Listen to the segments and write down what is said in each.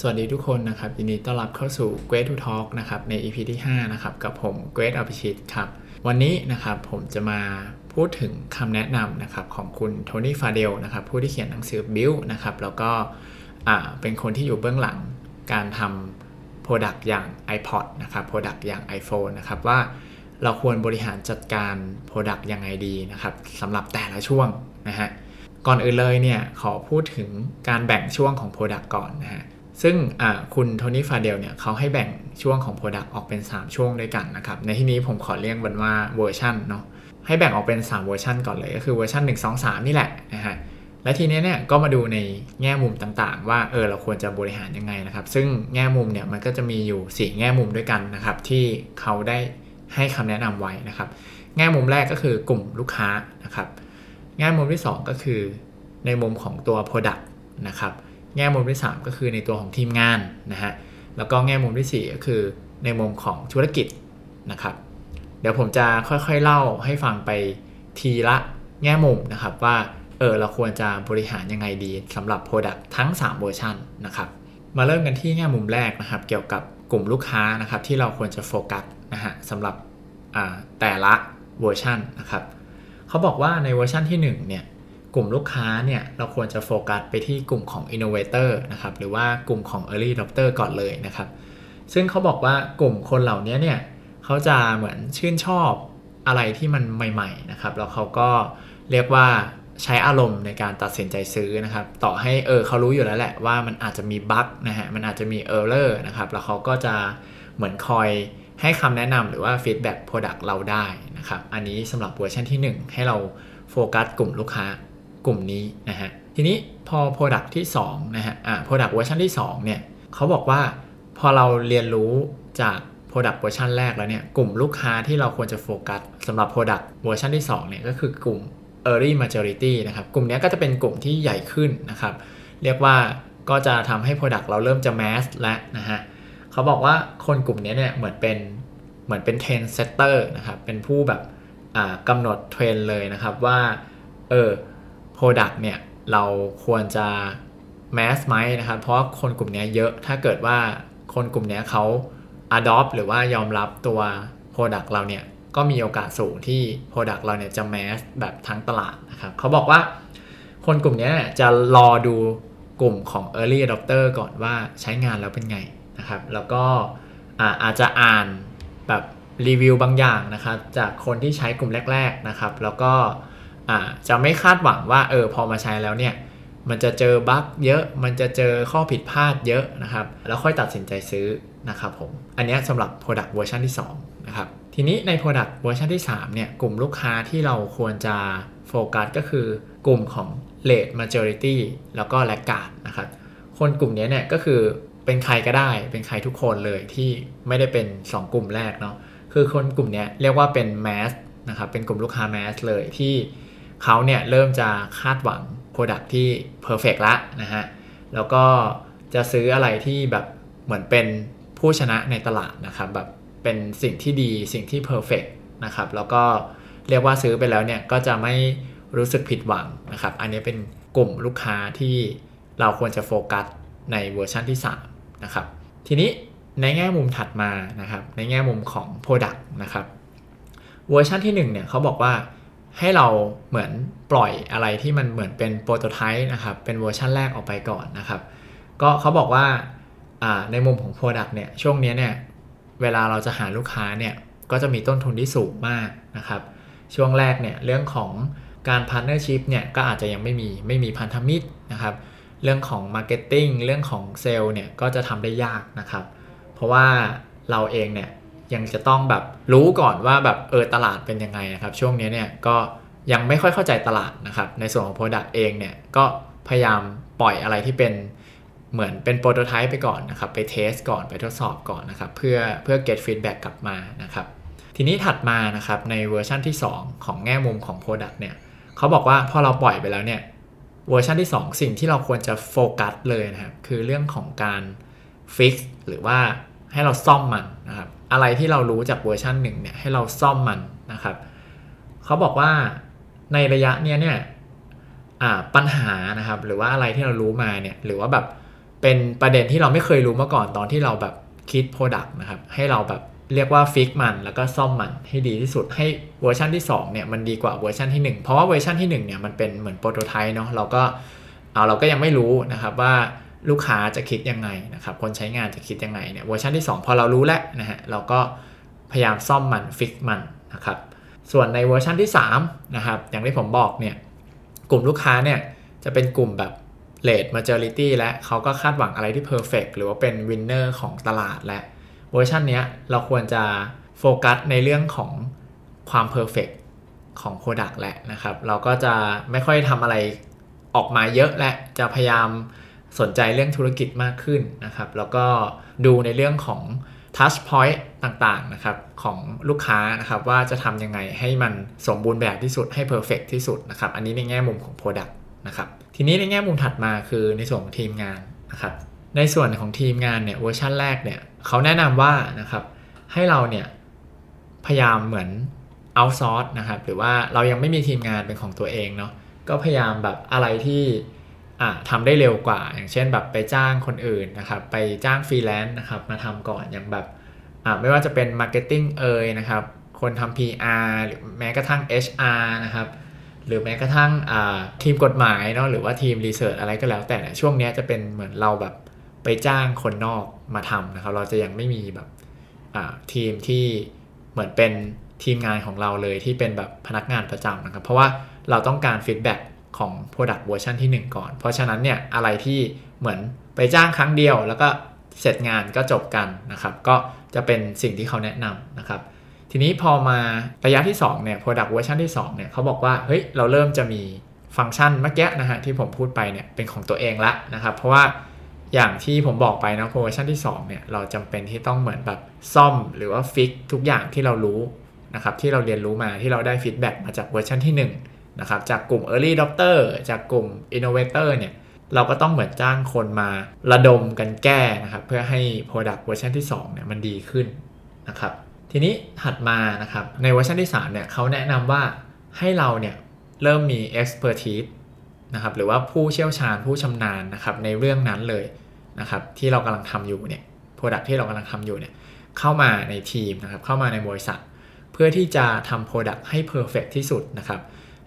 สวัสดีทุกคนนะครับ ยินดีต้อนรับเข้าสู่ Great to Talk นะครับใน EP ที่ 5 นะครับ กับผม Great อภิชิตครับ วันนี้นะครับผมจะมาพูดถึงคำแนะนำนะครับของคุณโทนี่ฟาเดลนะครับผู้ที่เขียนหนังสือ Build นะครับแล้วก็เป็นคนที่อยู่เบื้องหลังการทำ Product อย่าง iPod นะครับ Product อย่าง iPhone นะครับว่าเราควรบริหารจัดการ Product ยังไงดีนะครับสำหรับแต่ละช่วงนะฮะก่อนอื่นเลยเนี่ยขอพูดถึงการแบ่งช่วงของ Product ก่อนนะฮะ ซึ่งคุณ Tony Fadell เนี่ยเขาให้แบ่งช่วงของ Product ออกเป็น 3 ช่วงด้วยกันนะครับ ในที่นี้ผมขอเรียกมันว่าเวอร์ชันเนาะให้แบ่งออกเป็น 3 เวอร์ชันก่อนเลย ก็คือเวอร์ชัน1 2 3 นี่แหละนะฮะและทีนี้เนี่ยก็มาดูในแง่มุมต่างๆ ว่าเออเราควรจะบริหารยังไงนะครับ ซึ่งแง่มุมเนี่ยมันก็จะมีอยู่ 4 แง่มุมด้วยกันนะครับที่เขาได้ให้คำแนะนำไว้นะครับ แง่มุมแรกก็คือกลุ่มลูกค้านะครับ แง่มุมที่ 2 ก็คือในมุมของตัว Product นะครับ แง่มุมที่ 3 ก็คือในตัวของทีมงานนะฮะแล้วก็แง่มุมที่ 4 ก็คือในมุมของธุรกิจนะครับ เดี๋ยวผมจะค่อยๆเล่าให้ฟังไปทีละแง่มุมนะครับว่าเออเราควรจะบริหารยังไงดีสำหรับ Product ทั้ง 3 เวอร์ชันนะครับมาเริ่มกันที่แง่มุมแรกนะครับ เกี่ยวกับกลุ่มลูกค้านะครับที่เราควรจะโฟกัสนะฮะสำหรับแต่ละเวอร์ชันนะครับเขาบอกว่าในเวอร์ชันที่1เนี่ย กลุ่มลูกค้าเนี่ยเราควรจะโฟกัสไปที่กลุ่มของ Innovator นะครับหรือว่ากลุ่มของ Early Adopter ก่อนเลยนะครับ ซึ่งเขาบอกว่ากลุ่มคนเหล่านี้เนี่ยเขาจะเหมือนชื่นชอบอะไรที่มันใหม่ๆนะครับแล้วเขาก็เรียกว่าใช้อารมณ์ในการตัดสินใจซื้อนะครับ ต่อให้เออเขารู้อยู่แล้วแหละว่ามันอาจจะมีบั๊กนะฮะมันอาจจะมี error นะครับแล้วเขาก็จะเหมือนคอยให้คำแนะนำหรือว่า feedback Product เราได้นะครับ อันนี้สำหรับเวอร์ชันที่ 1 ให้เราโฟกัสกลุ่มลูกค้า กลุ่มนี้นะฮะทีนี้พอ Product ที่2นะฮะอ่า Product เวอร์ชันที่2เนี่ยเขาบอกว่าพอเราเรียนรู้จาก Product เวอร์ชันแรกแล้วเนี่ยกลุ่มลูกค้าที่เราควรจะโฟกัสสำหรับ Product เวอร์ชันที่2เนี่ยก็คือกลุ่ม Early Majority นะครับกลุ่มนี้ก็จะเป็นกลุ่มที่ใหญ่ขึ้นนะครับเรียกว่าก็จะทำให้ Product เราเริ่มจะ mass แล้วนะฮะเขาบอกว่าคนกลุ่มนี้เนี่ยเหมือนเป็นเหมือนเป็น trendsetter นะครับเป็นผู้แบบกำหนดเทรนด์เลยนะครับว่าเออ Product เนี่ยเราควรจะ mass ไหมนะครับเพราะคนกลุ่มนี้เยอะถ้าเกิดว่าคนกลุ่มนี้เขา adopt หรือว่ายอมรับตัว Product เราเนี่ยก็มีโอกาสสูงที่ Product เราเนี่ยจะ mass แบบทั้งตลาดนะครับเขาบอกว่าคนกลุ่มนี้จะรอดูกลุ่มของ Early Adopter ก่อนว่าใช้งานแล้วเป็นไงนะครับ แล้วก็อาจจะอ่านแบบรีวิวบางอย่างนะครับ จากคนที่ใช้กลุ่มแรก ๆนะครับ แล้วก็ จะไม่คาดหวังว่าเออพอมาใช้แล้วเนี่ยมันจะเจอบั๊กเยอะ มันจะเจอข้อผิดพลาดเยอะนะครับ แล้วค่อยตัดสินใจซื้อนะครับผม อันนี้สำหรับ Product เวอร์ชันที่2นะครับ ทีนี้ใน Product เวอร์ชันที่3เนี่ย กลุ่มลูกค้าที่เราควรจะโฟกัสก็คือกลุ่มของ Late Majority แล้วก็ l a g g a r d นะครับ คนกลุ่มนี้เนี่ยก็คือเป็นใครก็ได้ เป็นใครทุกคนเลยที่ไม่ได้เป็น 2 กลุ่มแรกเนาะ คือคนกลุ่มนี้เรียกว่าเป็น mass นะครับ เป็นกลุ่มลูกค้า mass เลยที่ เขาเนี่ยเริ่มจะคาดหวัง Product ที่ Perfect ละนะฮะ แล้วก็จะซื้ออะไรที่แบบเหมือนเป็นผู้ชนะในตลาดนะครับแบบเป็นสิ่งที่ดีสิ่งที่ Perfect นะครับแล้วก็เรียกว่าซื้อไปแล้วเนี่ยก็จะไม่รู้สึกผิดหวังนะครับ อันนี้เป็นกลุ่มลูกค้าที่เราควรจะโฟกัสในเวอร์ชันที่3นะครับทีนี้ในแง่มุมถัดมานะครับในแง่มุมของ Product นะครับเวอร์ชันที่1เนี่ยเขาบอกว่า ให้เราเหมือนปล่อยอะไรที่มันเหมือนเป็น prototype นะครับ เป็นเวอร์ชันแรกออกไปก่อนนะครับ ก็เขาบอกว่าในมุมของ Product เนี่ยช่วงนี้เนี่ยเวลาเราจะหาลูกค้าเนี่ยก็จะมีต้นทุนที่สูงมากนะครับ ช่วงแรกเนี่ยเรื่องของการ partnership เนี่ยก็อาจจะยังไม่มีไม่มีพันธมิตรนะครับ เรื่องของ marketing เรื่องของเซลล์เนี่ยก็จะทำได้ยากนะครับ เพราะว่าเราเองเนี่ย ยังจะต้องแบบรู้ก่อนว่าแบบเออตลาดเป็นยังไงนะครับ ช่วงนี้เนี่ยก็ยังไม่ค่อยเข้าใจตลาดนะครับ ในส่วนของ Product เองเนี่ยก็พยายามปล่อยอะไรที่เป็นเหมือนเป็น prototype ไปก่อนนะครับ ไป test ก่อนไปทดสอบก่อนนะครับ เพื่อเพื่อ get feedback กลับมานะครับ ทีนี้ถัดมานะครับในเวอร์ชันที่ 2 ของแง่มุมของ Product เนี่ยเขาบอกว่าพอเราปล่อยไปแล้วเนี่ยเวอร์ชันที่ 2 สิ่งที่เราควรจะโฟกัสเลยนะครับ คือเรื่องของการ fix หรือว่าให้เราซ่อมมันนะครับ อะไรที่เรารู้จากเวอร์ชันหนึ่งเนี่ยให้เราซ่อมมันนะครับเขาบอกว่าในระยะเนี้ยเนี่ยปัญหานะครับ หรือว่าอะไรที่เรารู้มาเนี่ยหรือว่าแบบเป็นประเด็นที่เราไม่เคยรู้มาก่อนตอนที่เราแบบคิด Product นะครับ ให้เราแบบเรียกว่า fix มันแล้วก็ซ่อมมันให้ดีที่สุดให้เวอร์ชันที่2เนี่ยมันดีกว่าเวอร์ชันที่ 1 เพราะว่าเวอร์ชันที่1เนี่ยมันเป็นเหมือน prototype เนาะเราก็เอาเราก็ยังไม่รู้นะครับว่า ลูกค้าจะคิดยังไงนะครับคนใช้งานจะคิดยังไงเนี่ยเวอร์ชันที่ 2 พอเรารู้แล้วนะฮะเราก็พยายามซ่อมมัน fix มันนะครับส่วนในเวอร์ชันที่3นะครับอย่างที่ผมบอกเนี่ยกลุ่มลูกค้าเนี่ยจะเป็นกลุ่มแบบ late majority และเขาก็คาดหวังอะไรที่ perfect หรือว่าเป็น winner ของตลาดและเวอร์ชันนี้เราควรจะโฟกัสในเรื่องของความ perfect ของ Product แหละนะครับ เราก็จะไม่ค่อยทำอะไรออกมาเยอะและจะพยายาม สนใจเรื่องธุรกิจมากขึ้นนะครับ แล้วก็ดูในเรื่องของ touch point ต่างๆนะครับของลูกค้านะครับว่าจะทำยังไงให้มันสมบูรณ์แบบที่สุดให้ perfect ที่สุดนะครับ อันนี้ในแง่มุมของ Product นะครับทีนี้ในแง่มุมถัดมาคือในส่วนของทีมงานนะครับในส่วนของทีมงานเนี่ยเวอร์ชันแรกเนี่ยเขาแนะนำว่านะครับให้เราเนี่ยพยายามเหมือนเอาซอร์สนะครับหรือว่าเรายังไม่มีทีมงานเป็นของตัวเองเนาะก็พยายามแบบอะไรที่ ทำได้เร็วกว่า อย่างเช่นแบบไปจ้างคนอื่นนะครับ ไปจ้างฟรีแลนซ์นะครับ มาทำก่อนอย่างแบบไม่ว่าจะเป็น marketing เอยนะครับ คนทำ PR หรือแม้กระทั่ง HR นะครับ หรือแม้กระทั่งทีมกฎหมายเนาะหรือว่าทีม research อะไรก็แล้ว แต่ช่วงนี้จะเป็นเหมือนเราแบบไปจ้างคนนอกมาทำนะครับ เราจะยังไม่มีแบบทีมที่เหมือนเป็นทีมงานของเราเลยที่เป็นแบบพนักงานประจำนะครับ เพราะว่าเราต้องการ feedback ของ Product เวอร์ชันที่ 1 ก่อน เพราะฉะนั้นเนี่ยอะไรที่เหมือนไปจ้างครั้งเดียว แล้วก็เสร็จงานก็จบกันนะครับ ก็จะเป็นสิ่งที่เขาแนะนำนะครับ ทีนี้พอมาระยะที่ 2 เนี่ย Product เวอร์ชันที่ 2 เนี่ยเขาบอกว่า เฮ้ย เราเริ่มจะมีฟังก์ชันเมื่อกี้นะฮะที่ผมพูดไปเนี่ยเป็นของตัวเองละนะครับ เพราะว่าอย่างที่ผมบอกไปนะเวอร์ชันที่ 2 เนี่ยเราจำเป็นที่ต้องเหมือนแบบซ่อมหรือว่า fix ทุกอย่างที่เรารู้นะครับที่เราเรียนรู้มาที่เราได้ feedback มาจากเวอร์ชันที่ 1 นะครับจากกลุ่ม Early Adopter จากกลุ่ม Innovator เนี่ยเราก็ต้องเหมือนจ้างคนมาระดมกันแก้นะครับเพื่อให้ Product เวอร์ชันที่2เนี่ยมันดีขึ้นนะครับทีนี้ถัดมานะครับในเวอร์ชันที่3เนี่ยเขาแนะนำว่าให้เราเนี่ยเริ่มมี expertise นะครับหรือว่าผู้เชี่ยวชาญผู้ชำนาญนะครับในเรื่องนั้นเลยนะครับที่เรากำลังทำอยู่เนี่ย product ที่เรากำลังทำอยู่เนี่ยเข้ามาในทีมนะครับเข้ามาในบริษัท เพื่อที่จะทำ product ให้ perfect ที่สุดนะครับ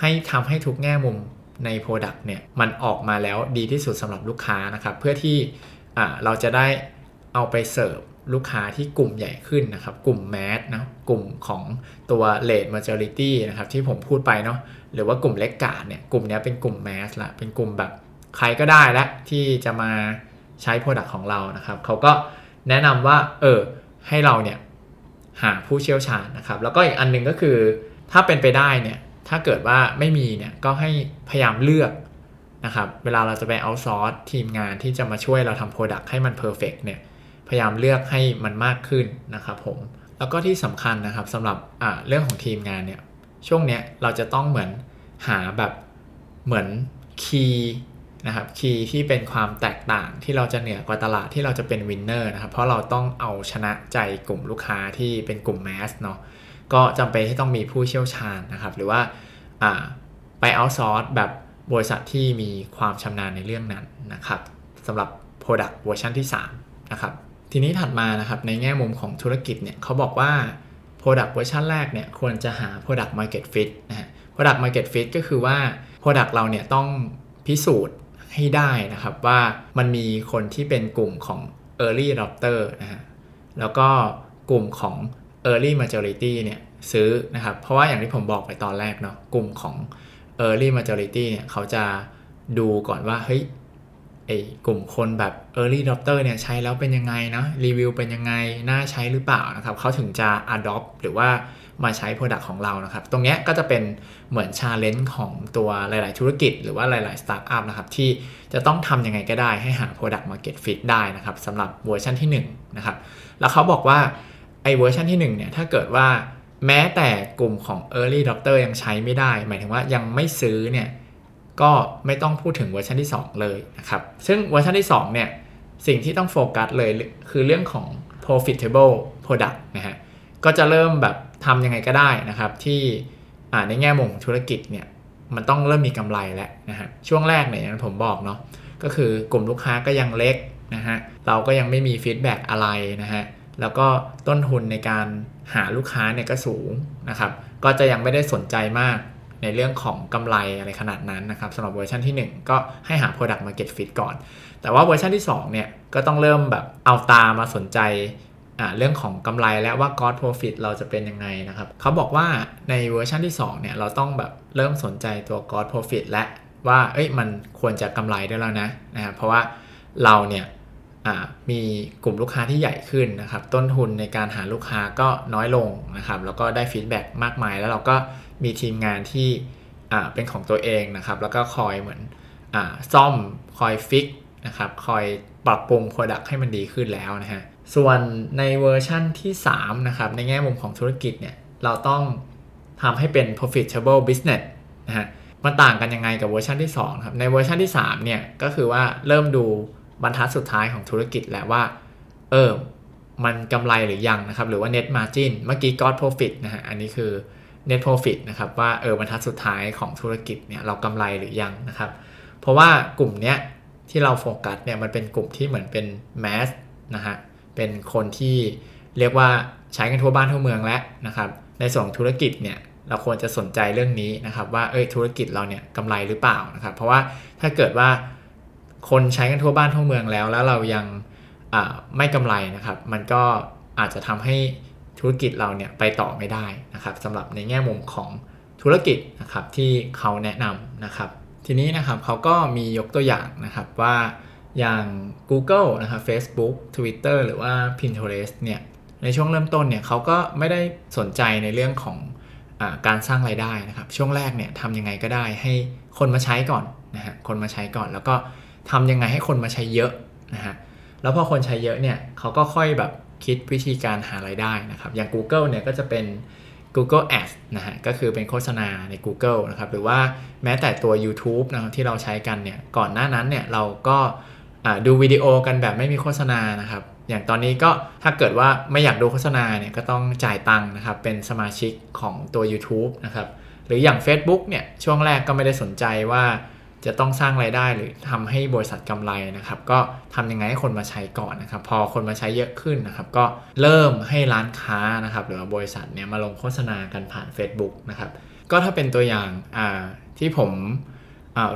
ให้ทำให้ทุกแง่มุมใน product เนี่ยมันออกมาแล้วดีที่สุดสำหรับลูกค้านะครับ เพื่อที่เราจะได้เอาไปเสิร์ฟลูกค้าที่กลุ่มใหญ่ขึ้นนะครับ กลุ่มแมสนะกลุ่มของตัว late majority นะครับที่ผมพูดไปเนาะหรือว่ากลุ่มเล็กกาดเนี่ยกลุ่มนี้เป็นกลุ่มแมสละเป็นกลุ่มแบบใครก็ได้และที่จะมาใช้ Product ของเรานะครับเขาก็แนะนำว่าเออให้เราเนี่ยหาผู้เชี่ยวชาญนะครับ แล้วก็อีกอันนึงก็คือถ้าเป็นไปได้เนี่ย ถ้าเกิดว่าไม่มีเนี่ยก็ให้พยายามเลือกนะครับเวลาเราจะไป outsource ทีมงานที่จะมาช่วยเราทำ Product ให้มัน perfect เนี่ยพยายามเลือกให้มันมากขึ้นนะครับผมแล้วก็ที่สำคัญนะครับสำหรับเรื่องของทีมงานเนี่ยช่วงเนี้ยเราจะต้องเหมือนหาแบบเหมือน key นะครับ key ที่เป็นความแตกต่างที่เราจะเหนือกว่าตลาดที่เราจะเป็น winner นะครับเพราะเราต้องเอาชนะใจกลุ่มลูกค้าที่เป็นกลุ่ม mass เนาะ ก็จำเป็นที่ต้องมีผู้เชี่ยวชาญนะครับ หรือว่าไปเอา source แบบบริษัทที่มีความชำนาญในเรื่องนั้นนะครับสำหรับ Product เวอร์ชันที่3นะครับทีนี้ถัดมานะครับในแง่มุมของธุรกิจเนี่ยเขาบอกว่า Product เวอร์ชันแรกเนี่ยควรจะหา Product Market Fit นะฮะ Product Market Fit ก็คือว่า Product เราเนี่ยต้องพิสูจน์ให้ได้นะครับว่ามันมีคนที่เป็นกลุ่มของ Early Adopter นะฮะแล้วก็กลุ่มของ Early Majority เนี่ยซื้อนะครับ เพราะว่าอย่างที่ผมบอกไปตอนแรกเนาะกลุ่มของ Early Majority เนี่ยเขาจะดูก่อนว่าเฮ้ยไอกลุ่มคนแบบ early adopter เนี่ยใช้แล้วเป็นยังไงนะรีวิวเป็นยังไง น่าใช้หรือเปล่านะครับเขาถึงจะ adopt หรือว่ามาใช้ Product ของเรานะครับ ตรงนี้ก็จะเป็นเหมือน challenge ของตัวหลาย ๆ ธุรกิจ หรือว่าหลาย ๆ startup นะครับที่จะต้องทำยังไงก็ได้ให้หา Product Market Fit ได้นะครับสำหรับเวอร์ชันที่1นะครับแล้วเขาบอกว่า ไอเวอร์ชันที่1เนี่ยถ้าเกิดว่าแม้แต่กลุ่มของ early adopter ยังใช้ไม่ได้ หมายถึงว่ายังไม่ซื้อเนี่ยก็ไม่ต้องพูดถึงเวอร์ชันที่ 2 เลยนะครับ ซึ่งเวอร์ชันที่ 2 เนี่ยสิ่งที่ต้องโฟกัสเลยคือเรื่องของ profitable product นะฮะก็จะเริ่มแบบทำยังไงก็ได้นะครับ ที่ในแง่มุมธุรกิจเนี่ยมันต้องเริ่มมีกำไรแล้วนะฮะช่วงแรกเนี่ยผมบอกเนาะก็คือกลุ่มลูกค้าก็ยังเล็กนะฮะเราก็ยังไม่มีฟีดแบ็กอะไรนะฮะ แล้วก็ต้นทุนในการหาลูกค้าเนี่ยก็สูงนะครับ ก็จะยังไม่ได้สนใจมากในเรื่องของกำไรอะไรขนาดนั้นนะครับสำหรับเวอร์ชันที่ 1 ก็ให้หา Product Market Fit ก่อน แต่ว่าเวอร์ชันที่ 2 เนี่ย ก็ต้องเริ่มแบบเอาตามาสนใจเรื่องของกำไรและว่า God Profit เราจะเป็นยังไงนะครับเขาบอกว่าในเวอร์ชันที่ 2 เนี่ย เราต้องแบบเริ่มสนใจตัว God Profit และว่าเอ้ยมันควรจะกำไรได้แล้วนะนะครับเพราะว่าเราเนี่ย มีกลุ่มลูกค้าที่ใหญ่ขึ้นนะครับ ต้นทุนในการหาลูกค้าก็น้อยลงนะครับ แล้วก็ได้ feedback มากมาย แล้วเราก็มีทีมงานที่เป็นของตัวเองนะครับ แล้วก็คอยเหมือนซ่อมคอย fix นะครับ คอยปรับปรุง Product ให้มันดีขึ้นแล้วนะฮะ ส่วนในเวอร์ชั่นที่ 3 นะครับ ในแง่มุมของธุรกิจเนี่ย เราต้องทำให้เป็น profitable business นะฮะ มันต่างกันยังไงกับเวอร์ชันที่2ครับ ในเวอร์ชันที่3เนี่ย ก็คือว่าเริ่มดู บรรทัดสุดท้ายของธุรกิจแหละว่า เออ มันกำไรหรือยังนะครับ หรือว่า net margin เมื่อกี้ gross profit นะฮะ อันนี้คือ net profit นะครับ ว่าเออบรรทัดสุดท้ายของธุรกิจเนี่ยเรากำไรหรือยังนะครับ เพราะว่ากลุ่มเนี้ยที่เราโฟกัสเนี่ยมันเป็นกลุ่มที่เหมือนเป็น mass นะฮะ เป็นคนที่เรียกว่าใช้กันทั่วบ้านทั่วเมืองแล้วนะครับ ในส่วนธุรกิจเนี่ยเราควรจะสนใจเรื่องนี้นะครับว่าเอ้ยธุรกิจเราเนี่ยกำไรหรือเปล่านะครับ เพราะว่าถ้าเกิดว่า คนใช้กันทั่วบ้านทั่วเมืองแล้ว แล้วเรายังไม่กำไรนะครับ มันก็อาจจะทำให้ธุรกิจเราเนี่ยไปต่อไม่ได้นะครับสำหรับในแง่มุมของธุรกิจนะครับที่เขาแนะนำนะครับ ทีนี้นะครับเขาก็มียกตัวอย่างนะครับว่าอย่าง Google นะครับ Facebook Twitter หรือว่า Pinterest เนี่ยในช่วงเริ่มต้นเนี่ยเขาก็ไม่ได้สนใจในเรื่องของอการสร้างไรายได้นะครับ ช่วงแรกเนี่ยทำยังไงก็ได้ให้คนมาใช้ก่อนนะฮะคนมาใช้ก่อนแล้วก็ ทำยังไงให้คนมาใช้เยอะนะฮะแล้วพอคนใช้เยอะเนี่ยเขาก็ค่อยแบบคิดวิธีการหาไรายได้นะครับ อย่าง Google เนี่ยก็จะเป็น Google Ads นะฮะก็คือเป็นโฆษณาใน Google นะครับ หรือว่าแม้แต่ตัว YouTube นะครับที่เราใช้กันเนี่ยก่อนหน้านั้นเนี่ยเราก็ดูวิดีโอกันแบบไม่มีโฆษณานะครับ อย่างตอนนี้ก็ถ้าเกิดว่าไม่อยากดูโฆษณาเนี่ยก็ต้องจ่ายตังค์นะครับเป็นสมาชิกของตัว YouTube นะครับหรืออย่าง Facebook เนี่ยช่วงแรกก็ไม่ได้สนใจว่า จะต้องสร้างไรายได้หรือทำให้บริษัทกำไรนะครับ ก็ทำยังไงให้คนมาใช้ก่อนนะครับ พอคนมาใช้เยอะขึ้นนะครับ ก็เริ่มให้ร้านค้านะครับ หรือบริษัทเนี่ยมาลงโฆษณากันผ่าน Facebook นะครับ ก็ถ้าเป็นตัวอย่างที่ผม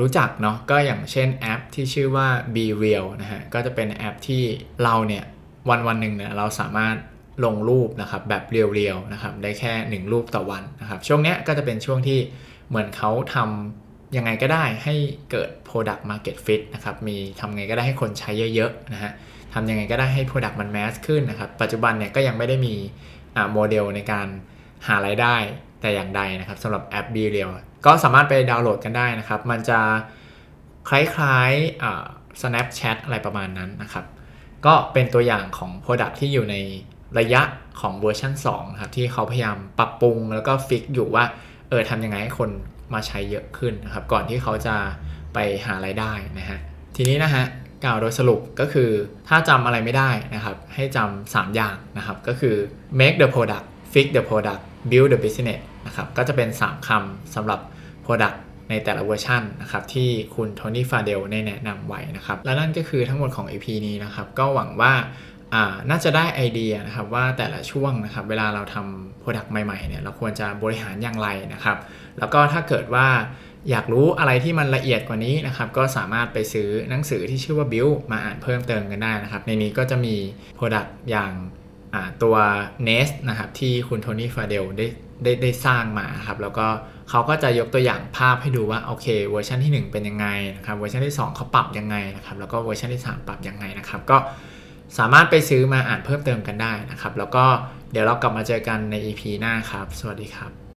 รู้จักเนาะก็อย่างเช่นแอปที่ชื่อว่า Be Real นะฮะก็จะเป็นแอปที่เราเนี่ยวันวันหนึ่งเนี่ยเราสามารถลงรูปนะครับแบบเรียวๆนะครับได้แค่ 1 รูปต่อวันนะครับช่วงเนี้ยก็จะเป็นช่วงที่เหมือนเขาทำ ยังไงก็ได้ให้เกิด Product Market Fit นะครับ มีทำไงก็ได้ให้คนใช้เยอะๆนะฮะทำยังไงก็ได้ให้ Product มันแมสขึ้นนะครับ ปัจจุบันเนี่ยก็ยังไม่ได้มีโมเดลในการหารายได้แต่อย่างใดนะครับสำหรับแอป b r e a l ก็สามารถไปดาวน์โหลดกันได้นะครับ มันจะคล้ายๆ Snapchat อะไรประมาณนั้นนะครับ ก็เป็นตัวอย่างของ Product ที่อยู่ในระยะของเวอร์ชัน2ครับที่เขาพยายามปรับปรุงแล้วก็ fix อยู่ว่าเออทำยังไงให้คน มาใช้เยอะขึ้นนะครับ ก่อนที่เขาจะไปหารายได้นะฮะทีนี้นะฮะกล่าวโดยสรุปก็คือถ้าจำอะไรไม่ได้นะครับ ให้จำ3อย่างนะครับ ก็คือ make the product fix the product build the business นะครับก็จะเป็น 3คำสำหรับ product ในแต่ละเวอร์ชันนะครับที่คุณ Tony Fadell ได้แนะนำไว้นะครับ และนั่นก็คือทั้งหมดของ EP นี้นะครับ ก็หวังว่า น่าจะได้ไอเดียนะครับว่าแต่ละช่วงนะครับเวลาเราทำ Product ใหม่ๆเนี่ยเราควรจะบริหารอย่างไรนะครับ แล้วก็ถ้าเกิดว่าอยากรู้อะไรที่มันละเอียดกว่านี้นะครับก็สามารถไปซื้อหนังสือที่ชื่อว่า Build มาอ่านเพิ่มเติมกันได้นะครับ ในนี้ก็จะมี Product อย่างตัว Nest นะครับที่คุณ Tony Fadell ได้ได้ได้สร้างมาครับแล้วก็เขาก็จะยกตัวอย่างภาพให้ดูว่าโอเคเวอร์ชันที่ 1 เป็นยังไงนะครับเวอร์ชันที่ 2เขาปรับยังไงนะครับแล้วก็เวอร์ชันที่ 3 ปรับยังไงนะครับก็ สามารถไปซื้อมาอ่านเพิ่มเติมกันได้นะครับ แล้วก็เดี๋ยวเรากลับมาเจอกันใน EP หน้าครับ สวัสดีครับ